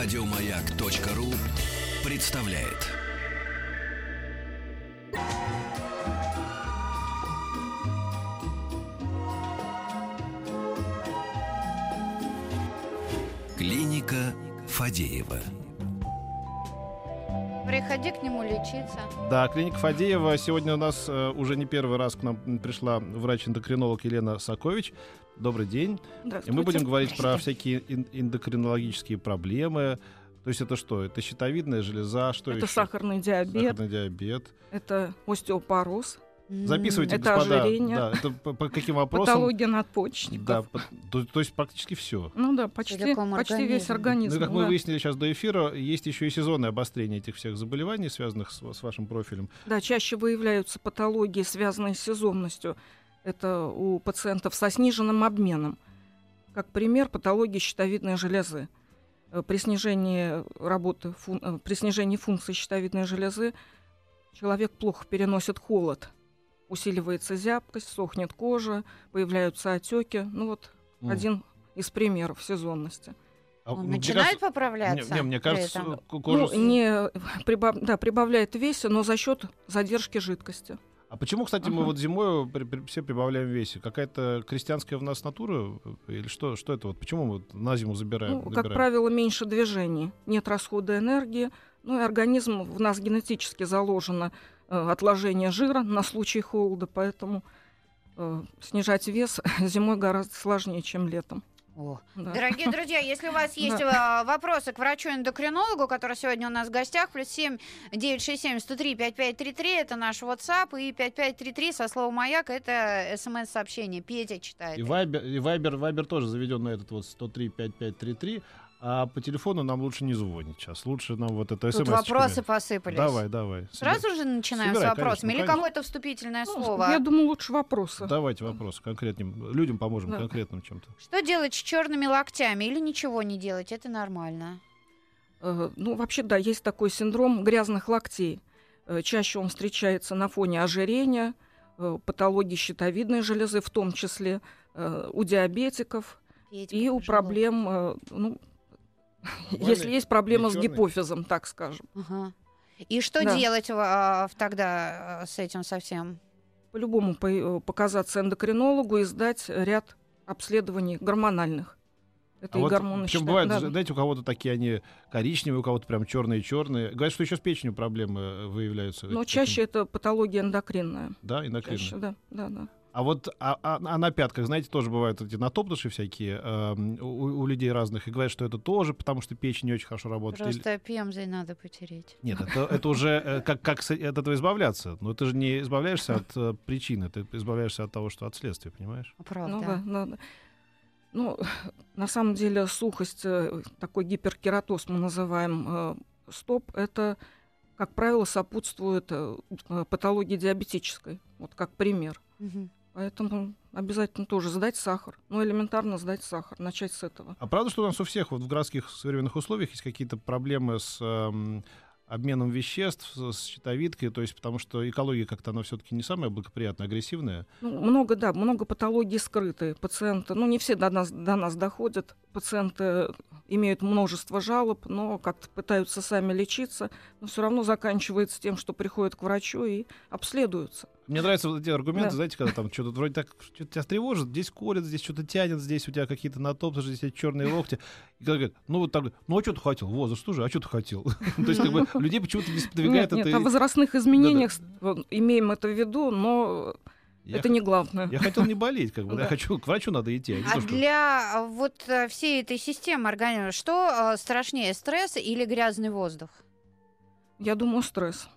Радиомаяк.ру представляет. Клиника Фадеева. Приходи к нему лечиться. Да, клиника Фадеева. Сегодня у нас э, уже не первый раз к нам пришла врач-эндокринолог Елена Сакович. Добрый день. И мы будем говорить про всякие эн- эндокринологические проблемы. То есть это что? Это щитовидная железа, что это еще? сахарный диабет, Сахарный диабет. это остеопороз, Записывайте, Это господа. ожирение. Да, это по, по каким вопросам? патология надпочечников. Да, по- то, то есть практически все. Ну да, почти, почти весь организм. Ну, и как мы да. выяснили сейчас до эфира, есть еще и сезонное обострение этих всех заболеваний, связанных с, с вашим профилем. Да, чаще выявляются патологии, связанные с сезонностью. Это у пациентов со сниженным обменом. Как пример, патология щитовидной железы. Э, При снижении работы, фун- э, при снижении функции щитовидной железы человек плохо переносит холод. Усиливается зябкость, сохнет кожа, появляются отеки. Ну вот М. один из примеров сезонности. А, Он начинает кажется- поправляться? Не, не, мне кажется, кожа... Ну, не прибав- да, прибавляет в весе, но за счет задержки жидкости. А почему, кстати, мы вот зимой при- при- все прибавляем в весе? Какая-то крестьянская в нас натура? э, Или что, что это? Вот почему мы вот на зиму забираем? Ну, как набираем? правило, меньше движений, нет расхода энергии. Ну и организм в нас генетически заложено э, отложение жира на случай холода, поэтому э, снижать вес зимой гораздо сложнее, чем летом. О. Да. Дорогие друзья, если у вас есть а, вопросы к врачу-эндокринологу, который сегодня у нас в гостях, плюс 7 967 103 5533, это наш WhatsApp, и 5533 со словом «Маяк» это смс-сообщение. Петя читает. И Вайбер, и Вайбер, Вайбер тоже заведен на этот вот 103-5533, а по телефону нам лучше не звонить сейчас. Лучше нам вот это смс Тут вопросы посыпались. Давай, давай. Сразу же начинаем Собирай, с вопросами? конечно, Или конечно. какое-то вступительное Ну, слово? Я думаю, лучше вопросы. Давайте вопросы конкретным. Людям поможем Да. конкретным чем-то. Что делать с черными локтями или ничего не делать? Это нормально. Э, Ну, вообще, да, есть такой синдром грязных локтей. Э, Чаще он встречается на фоне ожирения, э, патологии щитовидной железы, в том числе у диабетиков Петь и у проблем, ну, если есть проблема с гипофизом, так скажем. Ага. И что Да. делать а, тогда а, с этим совсем? По-любому по- э, показаться эндокринологу и сдать ряд обследований гормональных. Это А и вот гормоны причем бывает, да. знаете, у кого-то такие они коричневые, у кого-то прям черные-черные. Говорят, что еще с печенью проблемы э, выявляются. Но Таким- чаще это патология эндокринная. Да, эндокринные. Чаще, да, да, да. А вот а, а- а на пятках, знаете, тоже бывают эти натоптыши всякие эм, у, у людей разных. И говорят, что это тоже потому, что печень не очень хорошо работает. Или- Просто пемзой надо потереть. Нет, это, это уже э, как, как с- от этого избавляться. Но ты же не избавляешься от э, причины, ты избавляешься от того, что от следствия, понимаешь? Правда. Ну да, да, да. Ну, на самом деле сухость, э, такой гиперкератоз мы называем э, стоп, это, как правило, сопутствует э, э, патологии диабетической, вот как пример. Мгм. Поэтому обязательно тоже сдать сахар. Ну, элементарно сдать сахар, начать с этого. А правда, что у нас у всех вот в городских современных условиях есть какие-то проблемы с эм, обменом веществ, с с щитовидкой, то есть потому что экология как-то она все-таки не самая благоприятная, агрессивная. Ну, много, да, много патологий скрытые. Пациенты, ну, не все до нас, до нас доходят. Пациенты имеют множество жалоб, но как-то пытаются сами лечиться, но все равно заканчивается тем, что приходят к врачу и обследуются. Мне нравятся вот эти аргументы, Да. знаете, когда там что-то вроде так что тебя тревожит, здесь колет, здесь что-то тянет, здесь у тебя какие-то натоптыши, здесь эти черные локти. И когда говорят, ну вот так, ну а что ты хотел? Вот, за что же, а что ты хотел? То есть как бы людей почему-то не сподвигает нет, нет, это. о возрастных изменениях имеем это в виду, но Я это не главное. Я хотел не болеть, как бы, да, я хочу, к врачу надо идти. а не А то, что- для вот а, всей этой системы организма, что а, страшнее, стресс или грязный воздух? Я думаю, стресс.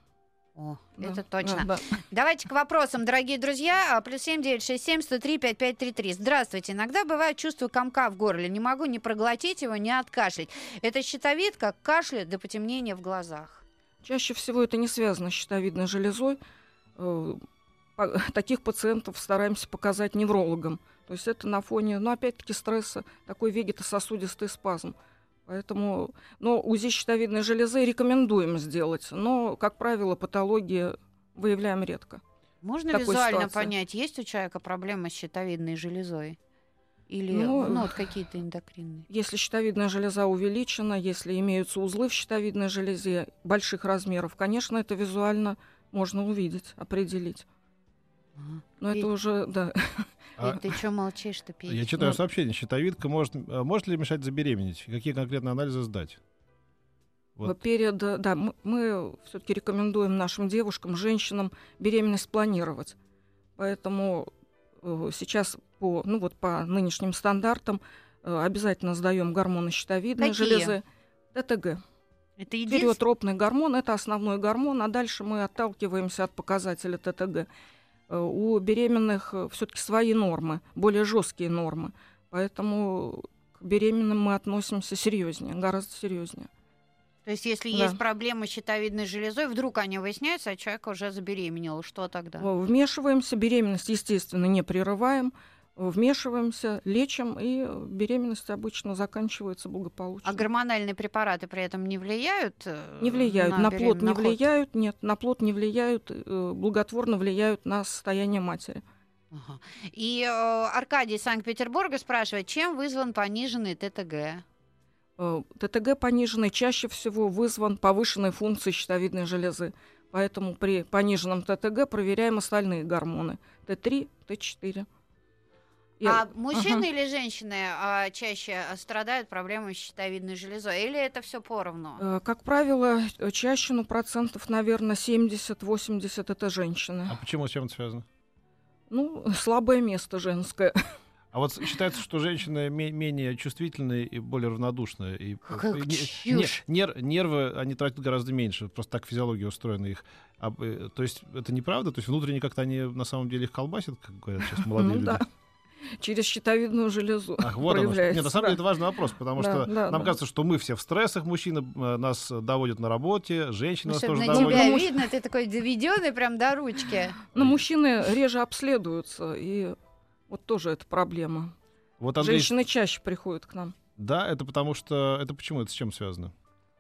О, Да, это точно. да, да. Давайте к вопросам, дорогие друзья. А, Плюс семь девять шесть семь сто три пять пять три три. Здравствуйте. Иногда бывает чувство комка в горле. Не могу ни проглотить его, ни откашлять. Это щитовидка, кашля до потемнения в глазах. Чаще всего это не связано с щитовидной железой. Э, Таких пациентов стараемся показать неврологам. То есть это на фоне, ну, опять-таки, стресса, такой вегетососудистый спазм. Поэтому, но УЗИ щитовидной железы рекомендуем сделать, но, как правило, патологии выявляем редко. Можно визуально ситуации. понять, есть у человека проблема с щитовидной железой? Или ну, ну, вот какие-то эндокринные? Если щитовидная железа увеличена, если имеются узлы в щитовидной железе больших размеров, конечно, это визуально можно увидеть, определить. Но и... это уже, да. А... Ты что молчишь, ты пьешь? Я читаю ну... сообщение. Щитовидка может, а, может ли мешать забеременеть? Какие конкретные анализы сдать? Вот. Перед, да, мы, мы все-таки рекомендуем нашим девушкам, женщинам беременность планировать. Поэтому э, сейчас по, ну вот по нынешним стандартам э, обязательно сдаем гормоны щитовидной Какие? железы. ТТГ. Это Тиреотропный гормон – это основной гормон, а дальше мы отталкиваемся от показателя ТТГ. Э, у беременных э, все-таки свои нормы, более жесткие нормы. Поэтому к беременным мы относимся серьезнее, гораздо серьезнее. То есть, если да. есть проблемы с щитовидной железой, вдруг они выясняются, а человек уже забеременел, что тогда? Вмешиваемся, беременность, естественно, не прерываем вмешиваемся, лечим, и беременность обычно заканчивается благополучно. А гормональные препараты при этом не влияют? Э, не влияют, на, на плод не влияют, нет, на плод не влияют, э, благотворно влияют на состояние матери. Ага. И э, Аркадий из Санкт-Петербурга спрашивает, чем вызван пониженный ТТГ? Э, ТТГ пониженный чаще всего вызван повышенной функцией щитовидной железы. Поэтому при пониженном ТТГ проверяем остальные гормоны Т3, Т4. А мужчины uh-huh. или женщины а, чаще страдают проблемами с щитовидной железой? Или это все поровну? Э, как правило, чаще, ну, процентов, наверное, 70-80 это женщины. А почему с чем это связано? Ну, слабое место женское. А вот считается, что женщины менее чувствительные и более равнодушные. И, как и, не, нер, нервы они тратят гораздо меньше. Просто так физиология устроена их. А, э, то есть это неправда? То есть внутренне как-то они на самом деле их колбасят, как говорят сейчас молодые ну, люди? Да через щитовидную железу Ах, вот проявляется. Нет, на самом деле это важный вопрос, потому да, что да, нам да. кажется, что мы все в стрессах, мужчины э, нас доводят на работе, женщины ну, нас тоже на доводят. тебя видно, ты такой доведенный прям до ручки. Но мужчины реже обследуются, и вот тоже это проблема. Вот, Андрей... Женщины чаще приходят к нам. Да, это потому что... Это почему? Это с чем связано?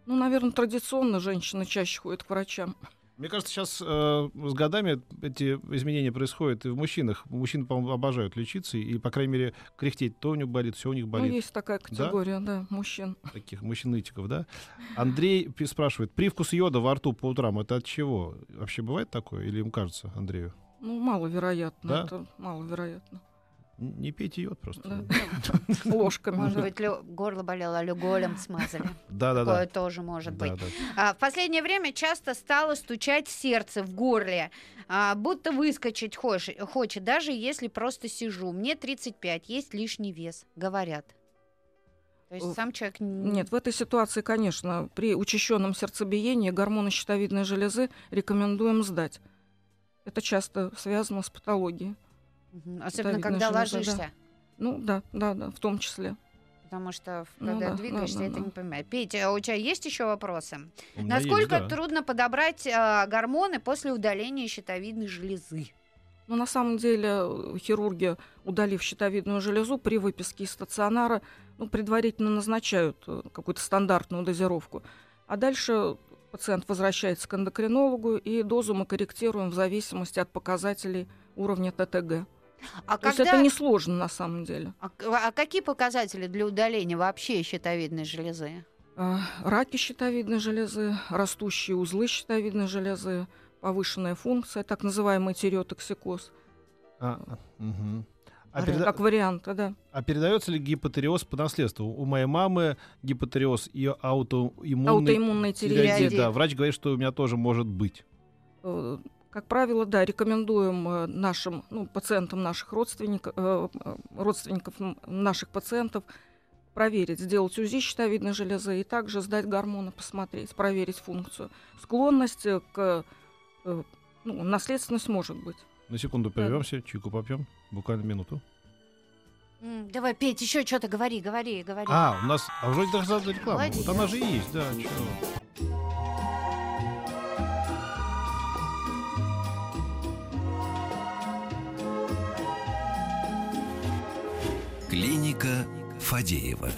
Ну, наверное, традиционно женщины чаще ходят к врачам. Мне кажется, сейчас э, с годами эти изменения происходят и в мужчинах. Мужчины, по-моему, обожают лечиться, и, по крайней мере, кряхтеть то у них болит, все у них болит. Ну, есть такая категория, да, да мужчин. Таких мужчинытиков, да. Андрей спрашивает, привкус йода во рту по утрам, это от чего? Вообще бывает такое, или ему кажется, Андрею? Ну, маловероятно, да? это маловероятно. Не пейте йод просто. Ложками. Может быть, горло болело, люголем смазали. Да, да, да. Такое тоже может быть. А, в последнее время часто стало стучать сердце в горле, а, будто выскочить хочет, даже если просто сижу. Мне 35, есть лишний вес, говорят. То есть сам человек... Нет, в этой ситуации, конечно, при учащенном сердцебиении гормоны щитовидной железы рекомендуем сдать. Это часто связано с патологией. Угу. Особенно когда ложишься. Да. Ну да, да, да, в том числе. Потому что ну когда ну, да, двигаешься, да, да, это да. не понимает. Петя, а у тебя есть еще вопросы? Насколько есть, да. трудно подобрать э, гормоны после удаления щитовидной железы? Ну, на самом деле, хирурги, удалив щитовидную железу, при выписке из стационара, ну, предварительно назначают э, какую-то стандартную дозировку. А дальше пациент возвращается к эндокринологу, и дозу мы корректируем в зависимости от показателей уровня ТТГ. А То когда... есть это несложно на самом деле. А, а какие показатели для удаления вообще щитовидной железы? А, раки щитовидной железы, растущие узлы щитовидной железы, повышенная функция, так называемый тиреотоксикоз. А, угу. А переда... Как вариант, да. А передается ли гипотериоз по наследству? У моей мамы гипотериоз и аутоиммунный, аутоиммунный тиреоидит. Да, врач говорит, что у меня тоже может быть. Э, как правило, да, рекомендуем э, нашим ну, пациентам наших родственников, э, э, родственников наших пациентов проверить, сделать УЗИ щитовидной железы и также сдать гормоны, посмотреть, проверить функцию. Склонность к ну, наследственность может быть. На секунду прервемся, да. чайку попьем, буквально минуту. Давай, Петь, еще что-то говори, говори, говори. А, у нас, а вроде даже реклама. Молодец. Вот она же есть, да. Чё? Клиника Фадеева.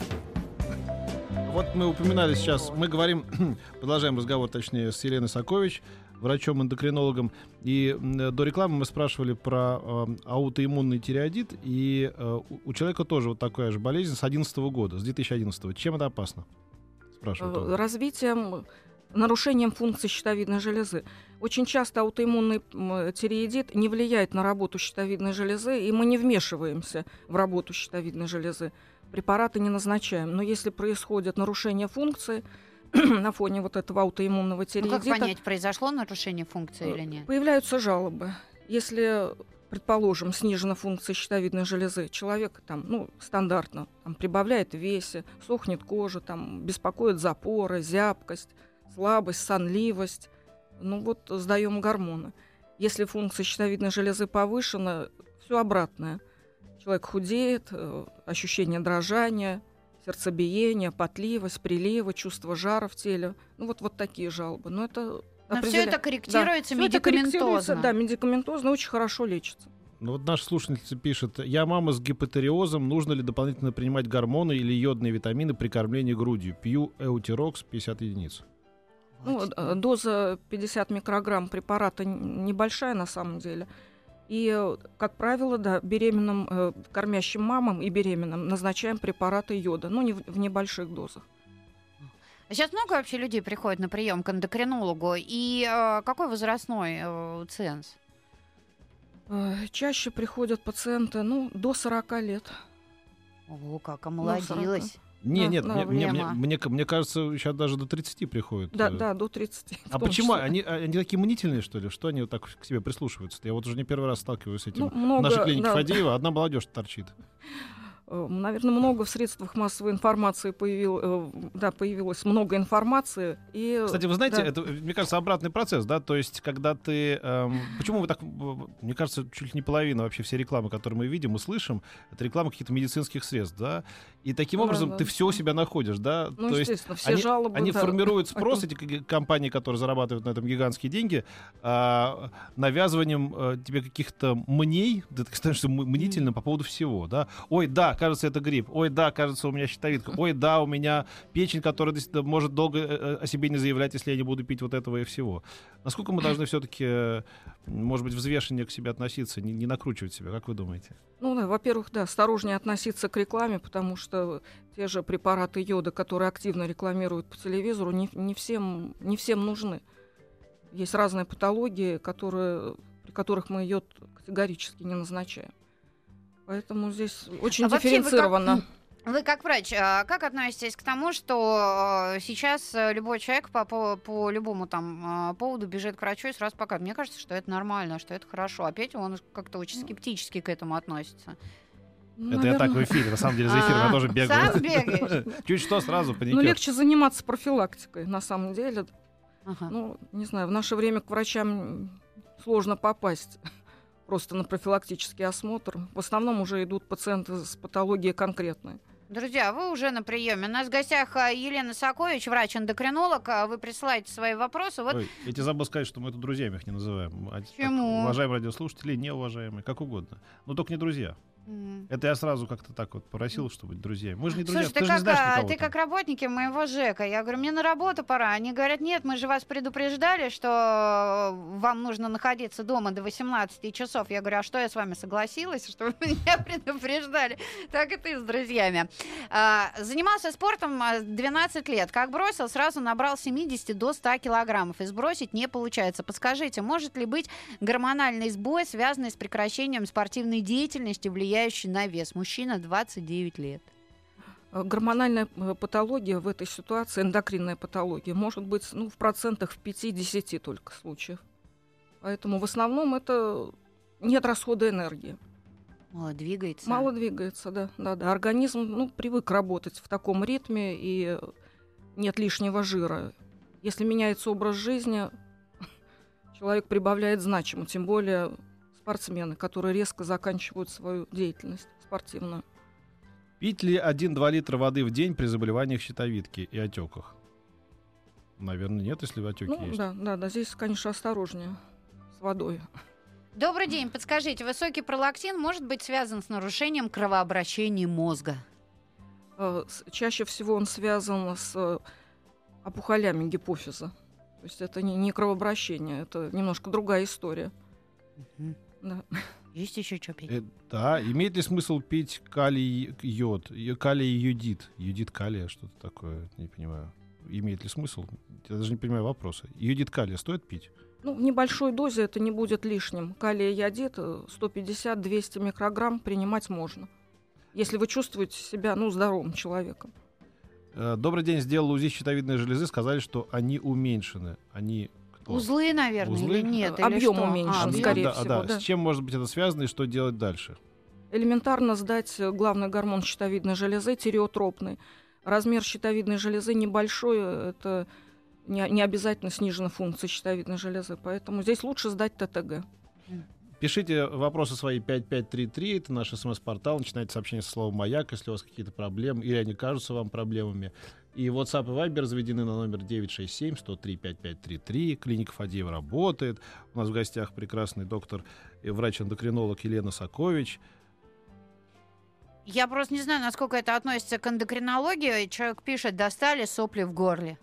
Вот мы упоминали сейчас, мы говорим, продолжаем разговор, точнее, с Еленой Сокович. врачом-эндокринологом. И до рекламы мы спрашивали про э, аутоиммунный тиреодит. И э, у человека тоже вот такая же болезнь с 2011 года, с 2011. Чем это опасно? Спрашивают. Развитием нарушением функции щитовидной железы. Очень часто аутоиммунный тиреидит не влияет на работу щитовидной железы, и мы не вмешиваемся в работу щитовидной железы. Препараты не назначаем. Но если происходит нарушение функции, на фоне вот этого аутоиммунного тиреидита... Ну, как понять, произошло нарушение функции или нет? Появляются жалобы. Если, предположим, снижена функция щитовидной железы, человек там, ну, стандартно там, прибавляет в весе, сохнет кожа, там, беспокоит запоры, зябкость, слабость, сонливость. Ну вот сдаем гормоны. Если функция щитовидной железы повышена, все обратное. Человек худеет, э, ощущение дрожания, сердцебиения, потливость, приливы, чувство жара в теле. Ну вот, вот такие жалобы. Но это Но определя... все это корректируется да, медикаментозно. Это корректируется, да, медикаментозно очень хорошо лечится. Ну вот наша слушательница пишет, я мама с гипотериозом, нужно ли дополнительно принимать гормоны или йодные витамины при кормлении грудью? Пью эутирокс 50 единиц. Ну, э, доза 50 микрограмм препарата небольшая на самом деле. И, как правило, да, беременным, э, кормящим мамам и беременным назначаем препараты йода, но не в, в небольших дозах. Сейчас много вообще людей приходит на прием к эндокринологу. И э, какой возрастной э, ценз? Э, чаще приходят пациенты, ну, до 40 лет. О, как омолодилась. Не, нет, мне, мне, мне, мне, мне кажется, сейчас даже до 30 приходят. Да, э. да, до 30. А почему? Они, они такие мнительные, что ли? Что они вот так к себе прислушиваются? Я вот уже не первый раз сталкиваюсь с этим. Ну, много, в нашей клинике да. Фадеева одна молодежь торчит. Э, наверное, много в средствах массовой информации появил, э, да, появилось много информации. И, Кстати, вы знаете, да. это, мне кажется, обратный процесс, да, то есть, когда ты... Эм, почему вы так... Мне кажется, чуть ли не половина вообще все рекламы, которые мы видим и слышим, это реклама каких-то медицинских средств, да, и таким да, образом да, ты да. все у себя находишь, да, ну, то есть все они, жалобы, они да. формируют спрос, эти компании, которые зарабатывают на этом гигантские деньги, э, навязыванием э, тебе каких-то мней, да, ты становишься мнительным по поводу всего, да, ой, да, кажется, это грипп. Ой, да, кажется, у меня щитовидка. Ой, да, у меня печень, которая может долго э, э, о себе не заявлять, если я не буду пить вот этого и всего. Насколько мы должны все-таки, э, может быть, взвешеннее к себе относиться, не, не накручивать себя, как вы думаете? Ну, да, во-первых, да, осторожнее относиться к рекламе, потому что те же препараты йода, которые активно рекламируют по телевизору, не, не, всем, не всем нужны. Есть разные патологии, которые, при которых мы йод категорически не назначаем. Поэтому здесь очень а дифференцировано. Вы как, вы как врач, а как относитесь к тому, что э, сейчас э, любой человек по, по, по любому там э, поводу бежит к врачу и сразу показывает? Мне кажется, что это нормально, что это хорошо. Опять он как-то очень скептически к этому относится. Ну, это я так в эфире, на самом деле за эфиром я а, тоже бегаю. Сам бегаешь? Чуть что, сразу паникер. Ну, легче заниматься профилактикой, на самом деле. Ну, не знаю, в наше время к врачам сложно попасть просто на профилактический осмотр. В основном уже идут пациенты с патологией конкретной. Друзья, вы уже на приеме. У нас в гостях а, Елена Сакович, врач-эндокринолог. А вы присылаете свои вопросы. Вот... Ой, я тебе забыл сказать, что мы это друзьями их не называем. А Почему? Так, уважаемые радиослушатели, неуважаемые, как угодно. Но только не друзья. Mm. Это я сразу как-то так вот просил, чтобы быть друзьями. Мы же не друзья. Слушай, ты, ты, как, знаешь а, ты как работники моего ЖЭКа. Я говорю, мне на работу пора. Они говорят, нет, мы же вас предупреждали, что вам нужно находиться дома до 18 часов. Я говорю, а что я с вами согласилась, что вы меня предупреждали? Так и ты с друзьями. А, занимался спортом 12 лет. Как бросил, сразу набрал 70 до 100 килограммов. И сбросить не получается. Подскажите, может ли быть гормональный сбой, связанный с прекращением спортивной деятельности, влияет влияющий на вес. Мужчина 29 лет. Э, гормональная э, патология в этой ситуации, эндокринная патология, может быть ну, в процентах в 5-10 только случаев. Поэтому в основном это нет расхода энергии. Мало двигается. Мало двигается, да. да, да. Организм ну, привык работать в таком ритме, и нет лишнего жира. Если меняется образ жизни, человек прибавляет значимо, тем более спортсмены, которые резко заканчивают свою деятельность спортивную. Пить ли 1-2 литра воды в день при заболеваниях щитовидки и отеках? Наверное, нет, если отеки ну, есть. Да, да, да, здесь, конечно, осторожнее с водой. Добрый день, подскажите, высокий пролактин может быть связан с нарушением кровообращения мозга? Э, чаще всего он связан с опухолями гипофиза. То есть это не, не кровообращение, это немножко другая история. Мгм. Да. Есть еще что пить? Э, да, имеет ли смысл пить калий йод, калий йодит, йодит калия, что-то такое, не понимаю. Имеет ли смысл? Я даже не понимаю вопроса. Йодит калия стоит пить? Ну, в небольшой дозе это не будет лишним. Калия йодит э, 150-200 микрограмм принимать можно. Если вы чувствуете себя, ну, здоровым человеком. Э, Добрый день, сделал УЗИ щитовидной железы, сказали, что они уменьшены. Они? Узлы, наверное, Узлы? или нет? Или объем что? уменьшен, А, скорее да, всего, да. да. С чем может быть это связано и что делать дальше? Элементарно сдать главный гормон щитовидной железы, тиреотропный. Размер щитовидной железы небольшой, это не, не обязательно снижена функция щитовидной железы. Поэтому здесь лучше сдать ТТГ. Пишите вопросы свои 5533, это наш смс-портал, начинайте сообщение со словом «Маяк», если у вас какие-то проблемы, или они кажутся вам проблемами. И WhatsApp и Viber разведены на номер 967-103-5533. Клиника Фадеева работает. У нас в гостях прекрасный доктор и врач-эндокринолог Елена Сакович. Я просто не знаю, насколько это относится к эндокринологии. Человек пишет, достали сопли в горле.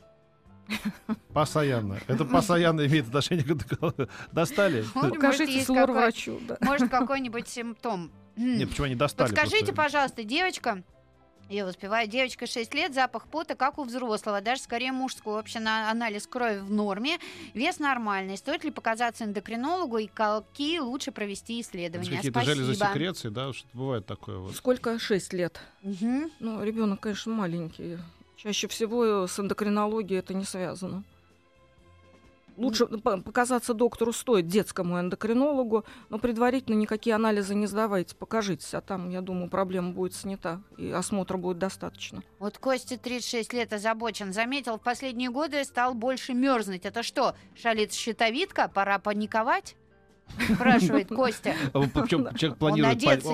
Постоянно. Это постоянно имеет отношение к эндокринологии. Достали? Покажите какой- врачу. Может, какой-нибудь симптом. Нет, почему они достали? Подскажите, пожалуйста, девочка, я успеваю, девочка 6 лет, запах пота, как у взрослого, даже скорее мужского. Вообще на анализ крови в норме, вес нормальный. Стоит ли показаться эндокринологу и какие лучше провести Это исследования? Какие-то железы секреции, да, что бывает такое вот. Сколько? 6 лет. Мгм. Ну, ребенок, конечно, маленький. Чаще всего с эндокринологией это не связано. Лучше по- показаться доктору стоит детскому эндокринологу, но предварительно никакие анализы не сдавайте, покажитесь, а там, я думаю, проблема будет снята, и осмотра будет достаточно. Вот Костя 36 лет озабочен. Заметил, в последние годы стал больше мерзнуть. Это что, шалит щитовидка? Пора паниковать? Спрашивает Костя. Человек планирует,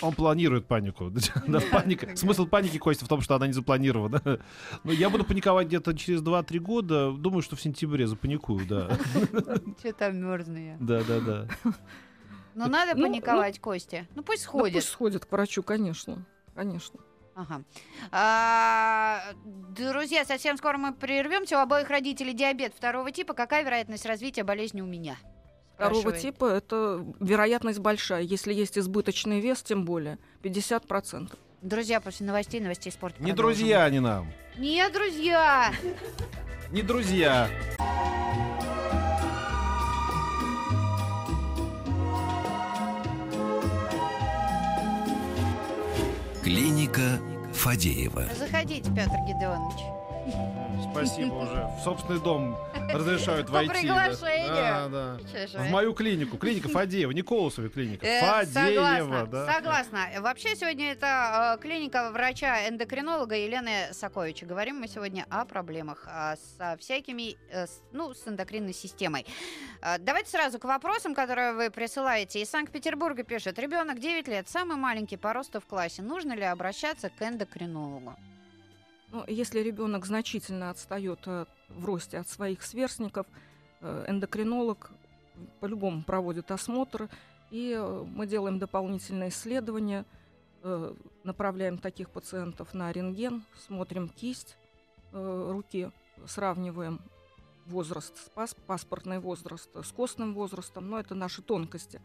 он, планирует панику. Смысл паники, Костя, в том, что она не запланирована. Ну, я буду паниковать где-то через 2-3 года. Думаю, что в сентябре запаникую, да. Что там мерзну я? Да, да, да. Ну, надо Ну, паниковать, Костя. Ну, пусть сходит. пусть сходит к врачу, конечно. Конечно. Ага. А, друзья, совсем скоро мы прервемся. У обоих родителей диабет второго типа. Какая вероятность развития болезни у меня? Второго типа это вероятность большая. Если есть избыточный вес, тем более 50%. Друзья, после новостей, новостей спорта. Не продолжим. друзья они нам. Не друзья! Не друзья. Клиника Фадеева. Заходите, Петр Гедеонович. Спасибо уже. В собственный дом разрешают По войти. приглашению. Да, да. В мою клинику. Клиника Фадеева, не Колосова клиника. Э, Фадеева, согласна, да. согласна. Вообще сегодня это э, клиника врача-эндокринолога Елены Саковича. Говорим мы сегодня о проблемах а, со всякими, э, ну, с эндокринной системой. Давайте сразу к вопросам, которые вы присылаете. Из Санкт-Петербурга пишет, ребенок 9 лет, самый маленький по росту в классе. Нужно ли обращаться к эндокринологу? Ну, если ребенок значительно отстает э, в росте от своих сверстников, э, эндокринолог по-любому проводит осмотр, и э, мы делаем дополнительные исследования, направляем таких пациентов на рентген, смотрим кисть руки, сравниваем возраст, с пас- паспортный возраст с костным возрастом, но это наши тонкости.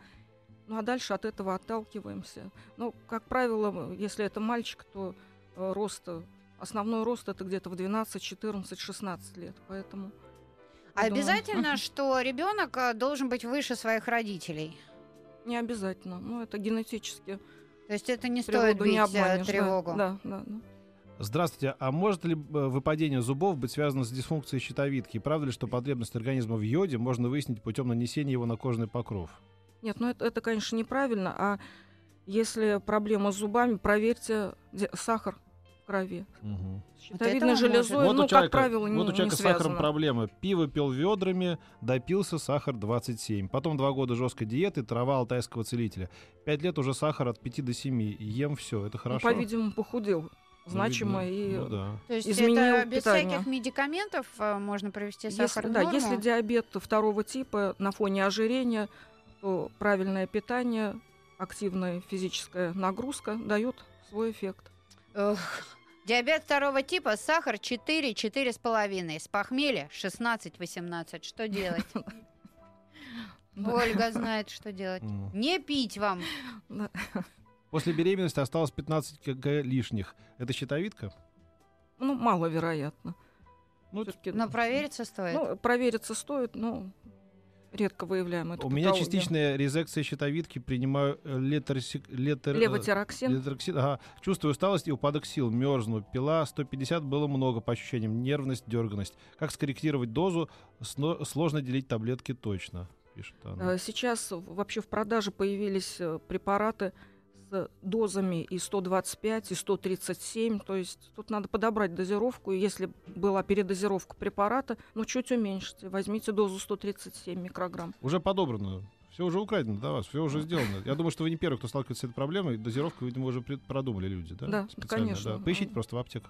Ну а дальше от этого отталкиваемся. Ну, как правило, если это мальчик, то рост Основной рост это где-то в 12, 14, 16 лет, поэтому. А я думаю, обязательно, что ребенок э, должен быть выше своих родителей? Не обязательно, но это генетически. То есть это не стоит бить не э, обманешь. да, тревогу? Да, да, да. Здравствуйте. А может ли э, выпадение зубов быть связано с дисфункцией щитовидки? Правда ли, что потребность организма в йоде можно выяснить путем нанесения его на кожный покров? Нет, ну это, это, конечно, неправильно. А если проблема с зубами, проверьте сахар крови. С щитовидной этого железой, вот ну, у человека, как правило, не, вот у человека не с сахаром связано. проблемы. Пиво пил ведрами, допился сахар 27. Потом два года жесткой диеты, трава алтайского целителя. Пять лет уже сахар от 5 до 7. Ем все, это Ну, хорошо. по-видимому, похудел Ну, значимо. видно. и Ну да. То есть изменил это без питание. всяких медикаментов э, можно провести Если, сахар в да, норму? если диабет второго типа на фоне ожирения, то правильное питание, активная физическая нагрузка дает свой эффект. Эх, Диабет второго типа, сахар 4, 4,5. С похмелья 16, 18. Что делать? Ольга знает, что делать. Не пить вам. После беременности осталось 15 кг лишних. Это щитовидка? Ну, маловероятно. Ну, но провериться стоит. Ну, провериться стоит, но редко выявляем эту У меня частичная резекция щитовидки, принимаю э, летерсик, летер, э, левотироксин. летероксин ага. Чувствую усталость и упадок сил, мерзну. Пила 150 было много по ощущениям, нервность, дерганность. Как скорректировать дозу? Сложно делить таблетки точно, пишет она. Э, сейчас вообще в продаже появились препараты, с дозами и 125, и 137. То есть тут надо подобрать дозировку. Если была передозировка препарата, ну чуть уменьшите. Возьмите дозу 137 микрограмм. Уже подобрано. Все уже украдено до вас, все уже сделано. Я думаю, что вы не первый, кто сталкивается с этой проблемой. Дозировку, видимо, уже продумали люди, да? Да, конечно. Да. Поищите просто в аптеках.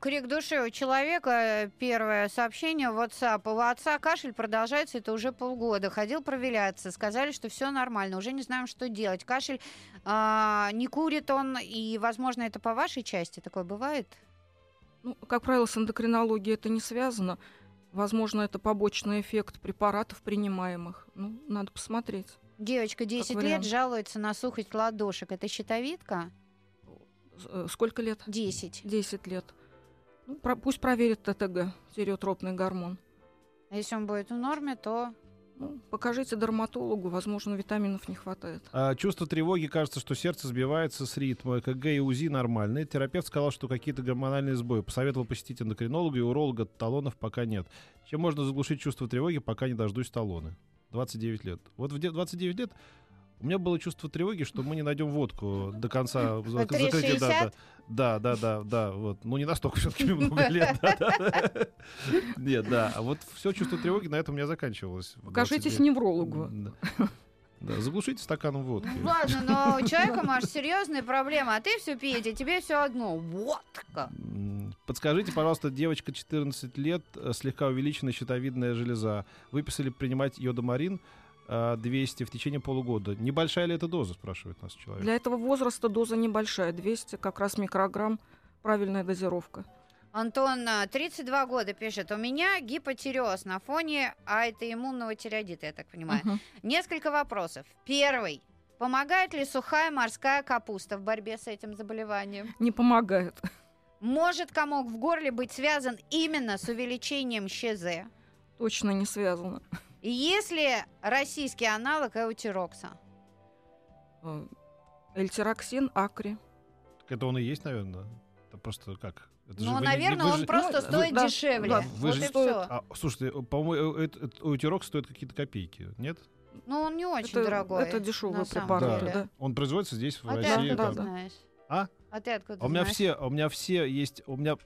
Крик души у человека. Первое сообщение в WhatsApp. У отца кашель продолжается, это уже полгода. Ходил проверяться. Сказали, что все нормально. Уже не знаем, что делать. Кашель а, не курит он. И, возможно, это по вашей части такое бывает? Ну, как правило, с эндокринологией это не связано. Возможно, это побочный эффект препаратов принимаемых. Ну, надо посмотреть. Девочка 10 лет жалуется на сухость ладошек. Это щитовидка? Э, сколько лет? 10. 10 лет. Ну, про, пусть проверит ТТГ, стереотропный гормон. А если он будет в норме, то ну, покажите дерматологу, возможно, витаминов не хватает. А, чувство тревоги, кажется, что сердце сбивается с ритма. КГ и УЗИ нормальные. Терапевт сказал, что какие-то гормональные сбои. Посоветовал посетить эндокринолога и уролога. Талонов пока нет. Чем можно заглушить чувство тревоги, пока не дождусь талоны? 29 лет. Вот в 29 лет у меня было чувство тревоги, что мы не найдем водку до конца закрытия даты. Да, да, да, да, вот. Ну, не настолько все-таки много лет. Нет, да. А вот все чувство тревоги на этом у меня заканчивалось. Покажитесь неврологу. Да, заглушите стаканом водки. Ладно, но у человека, может, серьезные проблемы, а ты все пьете, тебе все одно. Водка. Подскажите, пожалуйста, девочка 14 лет, э, слегка увеличенная щитовидная железа. Выписали принимать йодомарин. 200 в течение полугода. Небольшая ли эта доза, спрашивает нас человек? Для этого возраста доза небольшая. 200 как раз микрограмм. Правильная дозировка. Антон, 32 года, пишет. У меня гипотиреоз на фоне аутоиммунного тиреодита, я так понимаю. Угу. Несколько вопросов. Первый. Помогает ли сухая морская капуста в борьбе с этим заболеванием? Не помогает. Может комок в горле быть связан именно с увеличением ЩЗ? Точно не связано. Если российский аналог эутирокса? Э, эльтироксин, акри. Так это он и есть, наверное. Это просто как? Это ну, наверное, не, он же... просто ну, стоит да, дешевле. Да, вы вот же... стоит... а, слушайте, по-моему, эутирокс стоит какие-то копейки, нет? Ну, он не очень это, дорогой. Это дешевый препарат, да. да. Он производится здесь, в а России. Ты откуда там. знаешь? А? А ты откуда а у меня знаешь? все, у меня все есть, у меня,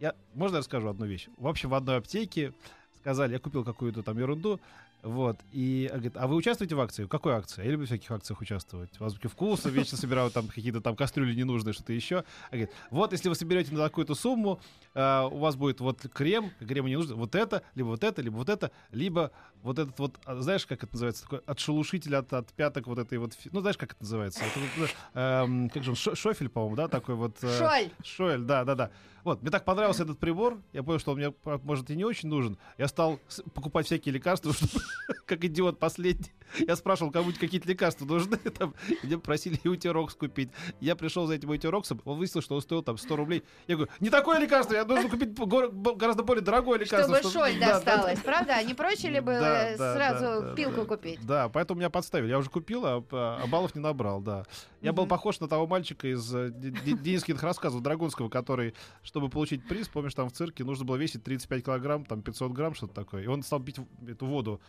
я, можно я расскажу одну вещь? В общем, в одной аптеке сказали, я купил какую-то там ерунду, вот, и говорит, а вы участвуете в акции? В какой акции? Я люблю в всяких акциях участвовать. У вас вкусы, вечно собирают там какие-то там кастрюли ненужные, что-то еще. А говорит, вот, если вы соберете на такую-то сумму, э, у вас будет вот крем, крему не нужно, вот это, либо вот это, либо вот это, либо вот этот вот, а, знаешь, как это называется, такой отшелушитель от, от пяток вот этой вот, ну, знаешь, как это называется? Это, э, как же он, шофель, по-моему, да, такой вот. Э, Шоль. Шоль, да, да, да. Вот, мне так понравился этот прибор, я понял, что он мне, может, и не очень нужен. Я стал покупать всякие лекарства, чтобы, как идиот последний. Я спрашивал, кому-нибудь какие-то лекарства нужны, там, мне просили Утерокс купить. Я пришел за этим Утероксом, он выяснил, что он стоил там 100 рублей. Я говорю, не такое лекарство, я должен купить гораздо более дорогое лекарство. Чтобы шоль досталось, да, правда? Не проще ли было да, сразу да, пилку купить? Да, поэтому меня подставили. Я уже купил, а, а баллов не набрал, да. Я был похож на того мальчика из э, Денискиных рассказов Драгунского, который, чтобы получить приз, помнишь, там в цирке нужно было весить 35 килограмм, там 500 грамм, что-то такое. И он стал пить эту воду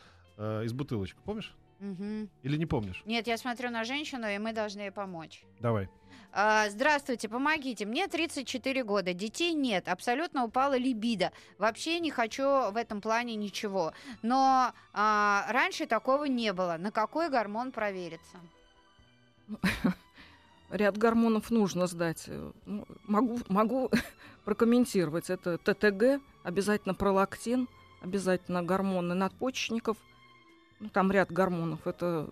э, из бутылочки, помнишь? Угу. Или не помнишь? Нет, я смотрю на женщину, и мы должны ей помочь. Давай. А, здравствуйте, помогите. Мне 34 года, детей нет, абсолютно упала либидо. Вообще не хочу в этом плане ничего. Но а, раньше такого не было. На какой гормон провериться? Ряд гормонов нужно сдать. Ну, могу, могу прокомментировать. Это ТТГ, обязательно пролактин, обязательно гормоны надпочечников – ну, там ряд гормонов. Это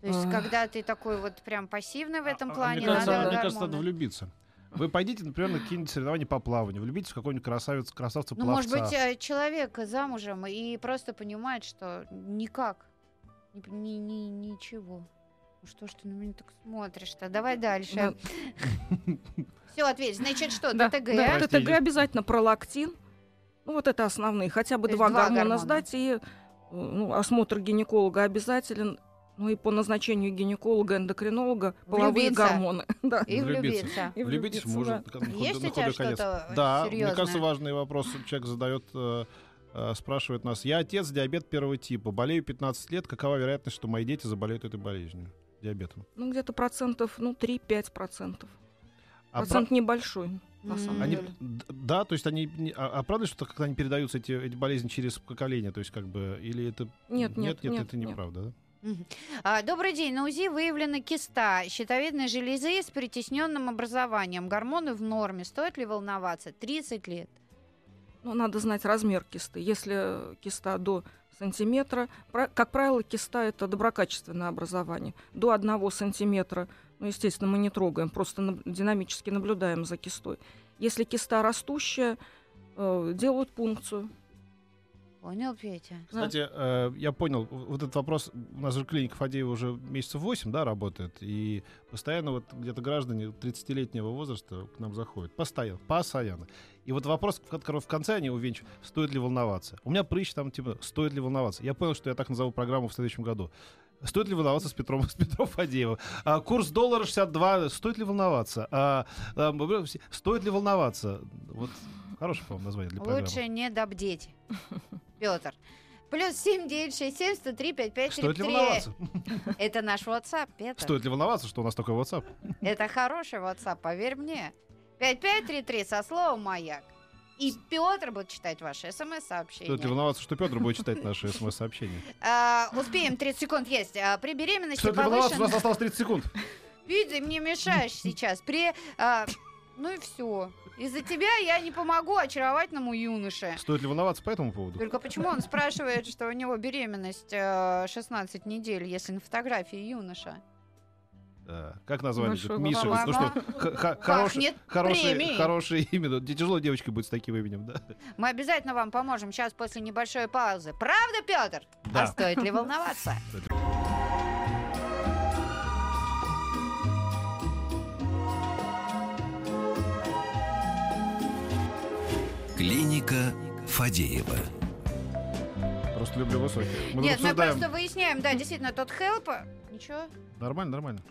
то есть, а... когда ты такой вот прям пассивный в этом а, плане, мне кажется, надо, мне кажется, надо влюбиться. Вы пойдите, например, на какие-нибудь соревнования по плаванию, влюбитесь в какого-нибудь красавец, красавца Ну, может быть, э, человек замужем и просто понимает, что никак, ни, ни, ни, ничего. Ну что ж ты на меня так смотришь-то? Давай дальше. Все, ответь. Значит, что, ТТГ? Да, ТТГ обязательно пролактин. Ну, вот это основные. Хотя бы два, гормона, сдать и ну, осмотр гинеколога обязателен. Ну и по назначению гинеколога, эндокринолога половые гормоны. да. И влюбиться. И влюбиться, может. Да. Есть у тебя что-то Да, серьезное? мне кажется, важный вопрос человек задает э, э, спрашивает нас. Я отец, диабет первого типа. Болею 15 лет. Какова вероятность, что мои дети заболеют этой болезнью? Диабетом. Ну, где-то процентов, ну, 3-5 процентов. А Процент про... небольшой. На самом они, деле. Да, то есть они... А, а правда, что как они передаются, эти, эти болезни, через поколение? То есть как бы... Или это... Нет, нет, нет, нет, это неправда, да? А, добрый день. На УЗИ выявлена киста щитовидной железы с притесненным образованием. Гормоны в норме. Стоит ли волноваться? 30 лет. Ну, надо знать размер кисты. Если киста до сантиметра, как правило, киста это доброкачественное образование. До одного сантиметра, ну, естественно, мы не трогаем, просто динамически наблюдаем за кистой. Если киста растущая, э, делают пункцию. Понял, Петя. Кстати, э, я понял, вот этот вопрос, у нас же клиника Фадеева уже месяцев 8, да, работает, и постоянно вот где-то граждане 30-летнего возраста к нам заходят. Постоянно, постоянно. И вот вопрос, который в конце они увенчивают, стоит ли волноваться. У меня прыщ там, типа, стоит ли волноваться. Я понял, что я так назову программу в следующем году. Стоит ли волноваться с Петром, с Петром Фадеевым? А, курс доллара 62. Стоит ли волноваться? А, а, стоит ли волноваться? Вот хорошее, по-моему, название для программы. Лучше не добдеть. Петр. Плюс семь девять шесть семь сто три пять пять Стоит ли волноваться? Это наш WhatsApp, Петр. Стоит ли волноваться, что у нас такой WhatsApp? Это хороший WhatsApp, поверь мне. 5533 со словом «Маяк». И Петр будет читать ваши смс-сообщения. Стоит ли волноваться, что Петр будет читать наши смс-сообщения? А, успеем, 30 секунд есть. А, при беременности Стоит ли волноваться, у нас осталось 30 секунд. Види, мне мешаешь сейчас. При... А, ну и все. Из-за тебя я не помогу очаровательному юноше. Стоит ли волноваться по этому поводу? Только почему он спрашивает, что у него беременность 16 э, недель, если на фотографии юноша? Да. Как название? Ну, Миша. Ну что, хорошее, хорошее, хорошее имя. Тяжело девочке будет с таким именем, да? Мы обязательно вам поможем сейчас после небольшой паузы. Правда, Петр? Да. А стоит ли волноваться? Клиника Фадеева. Просто люблю высоких. Мы Нет, мы просто выясняем, да, действительно, тот хелп. Ничего? Нормально, нормально.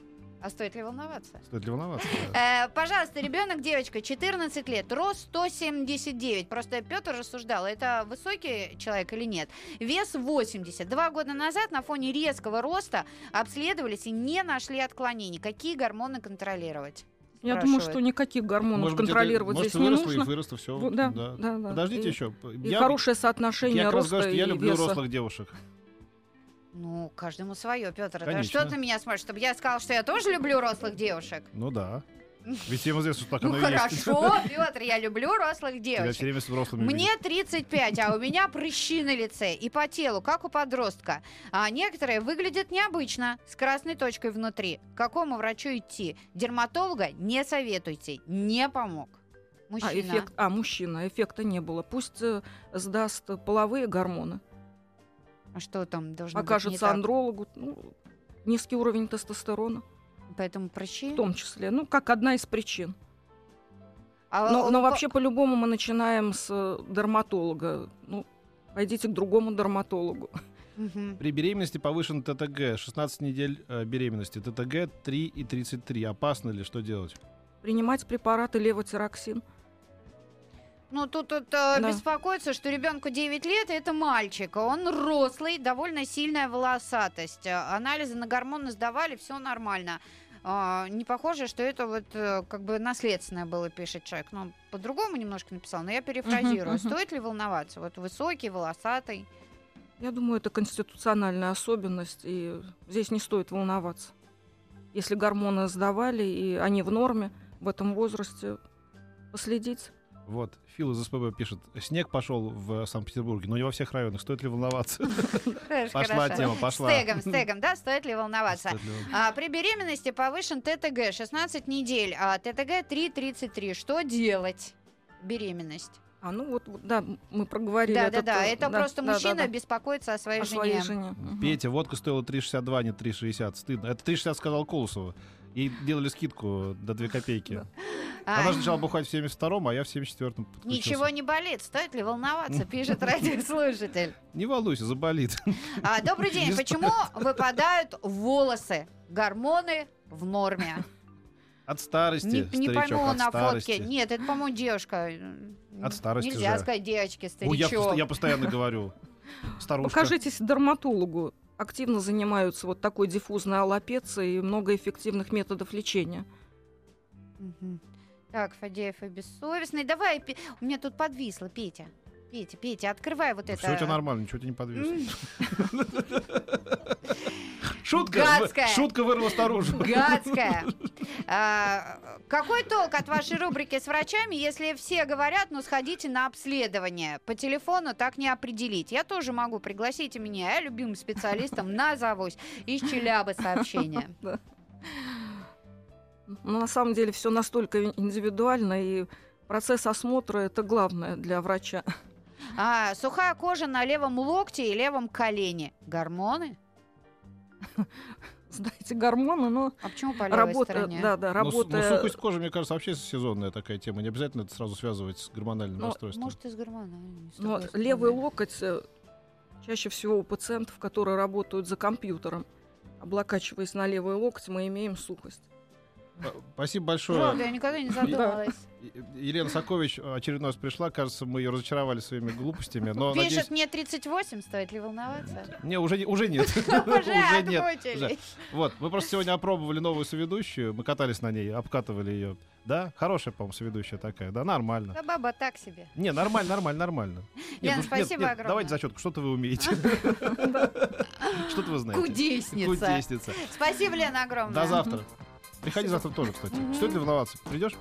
А стоит ли волноваться? Стоит ли волноваться? Да. Э, пожалуйста, ребенок, девочка, 14 лет, рост 179. Просто Петр рассуждал, это высокий человек или нет. Вес 80. Два года назад на фоне резкого роста обследовались и не нашли отклонений. Какие гормоны контролировать? Я думаю, что никаких гормонов может контролировать быть, здесь не выросло нужно. И выросло, все. Да, да. Да, да. Подождите и, еще. И я, хорошее соотношение я роста говорю, что я люблю веса. рослых девушек. Ну, каждому свое, Петр. Конечно. Это что ты меня смотришь, чтобы я сказал, что я тоже люблю рослых девушек? Ну да. Ведь всем известно, что так ну, оно хорошо, есть. хорошо, Петр, я люблю рослых девочек. Я все время с взрослыми Мне 35, а у меня прыщи на лице и по телу, как у подростка. А некоторые выглядят необычно, с красной точкой внутри. К какому врачу идти? Дерматолога не советуйте, не помог. Мужчина. А, эффект, а, мужчина, эффекта не было. Пусть э, сдаст половые гормоны. А что там должно Покажется быть не андрологу. Ну, низкий уровень тестостерона. Поэтому прыщи? В том числе. Ну, как одна из причин. А но, но вообще по-любому мы начинаем с э, дерматолога. Ну, пойдите к другому дерматологу. Угу. При беременности повышен ТТГ. 16 недель э, беременности. ТТГ 3 и 33. Опасно ли? Что делать? Принимать препараты левотироксин. Ну, тут, тут э, да. беспокоится, что ребенку 9 лет, это мальчик. Он рослый, довольно сильная волосатость. Анализы на гормоны сдавали, все нормально. Uh, не похоже, что это вот uh, как бы наследственное было, пишет человек. Ну, по-другому немножко написал, но я перефразирую. Uh-huh, uh-huh. Стоит ли волноваться? Вот высокий, волосатый. Я думаю, это конституциональная особенность, и здесь не стоит волноваться. Если гормоны сдавали, и они в норме в этом возрасте, последить. Вот, Фил из СПБ пишет, снег пошел в Санкт-Петербурге, но не во всех районах, стоит ли волноваться? Пошла тема, пошла. Стегом, стегом, да, стоит ли волноваться? А, при беременности повышен ТТГ 16 недель, а ТТГ 3,33. Что делать? Беременность. А ну вот, да, мы проговорили. Да, да, да. Это да, просто да, мужчина да, да. беспокоится о своей о жене. Своей жене. Петя, водка стоила 3,62, не 3,60. Стыдно. Это 3,60 сказал Колосова. Ей делали скидку до 2 копейки. А. Она же начала бухать в 72-м, а я в 74-м Ничего не болит. Стоит ли волноваться, пишет радиослушатель. Не волнуйся, заболит. А, добрый день. Почему выпадают волосы? Гормоны в норме. От старости. Не, не пойму на старости. фотке. Нет, это, по-моему, девушка. От старости. Нельзя же. сказать девочке, старичок. Ой, я, я постоянно говорю. Старушка. Покажитесь дерматологу активно занимаются вот такой диффузной аллопецией и много эффективных методов лечения. Так, Фадеев и бессовестный. Давай, у меня тут подвисло, Петя. Петя, Петя, открывай вот это. Все у тебя нормально, ничего тебе не подвисло. Шутка, Гадская. шутка вырвалась наружу. Гадская. А, какой толк от вашей рубрики с врачами, если все говорят, ну сходите на обследование. По телефону так не определить. Я тоже могу, пригласите меня, я любимым специалистом назовусь. Из Челябы сообщение. Ну, на самом деле все настолько индивидуально, и процесс осмотра это главное для врача. А, сухая кожа на левом локте и левом колене. Гормоны? знаете, гормоны, но... А почему по левой работа, стороне? Да, да, работа... Ну, сухость кожи, мне кажется, вообще сезонная такая тема. Не обязательно это сразу связывать с гормональным но, расстройством. Может, и с гормональным. Но левый локоть э, чаще всего у пациентов, которые работают за компьютером, облокачиваясь на левый локоть, мы имеем сухость. Спасибо большое. Правда, я никогда не задумалась. Елена Сокович очередной раз пришла. Кажется, мы ее разочаровали своими глупостями. Но, Пишет, надеюсь... мне 38, стоит ли волноваться? Не, уже, уже нет. Уже нет. Вот, мы просто сегодня опробовали новую соведущую. Мы катались на ней, обкатывали ее. Да, хорошая, по-моему, соведущая такая. Да, нормально. Да, баба так себе. Не, нормально, нормально, нормально. Лена, спасибо огромное. Давайте зачетку. Что-то вы умеете. Что-то вы знаете. Кудесница. Кудесница. Спасибо, Лена, огромное. До завтра. Приходи завтра тоже, кстати. Стоит ли волноваться? Придешь?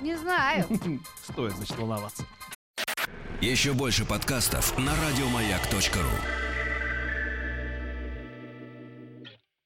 Не знаю. Стоит, значит, волноваться. Еще больше подкастов на радиомаяк.ру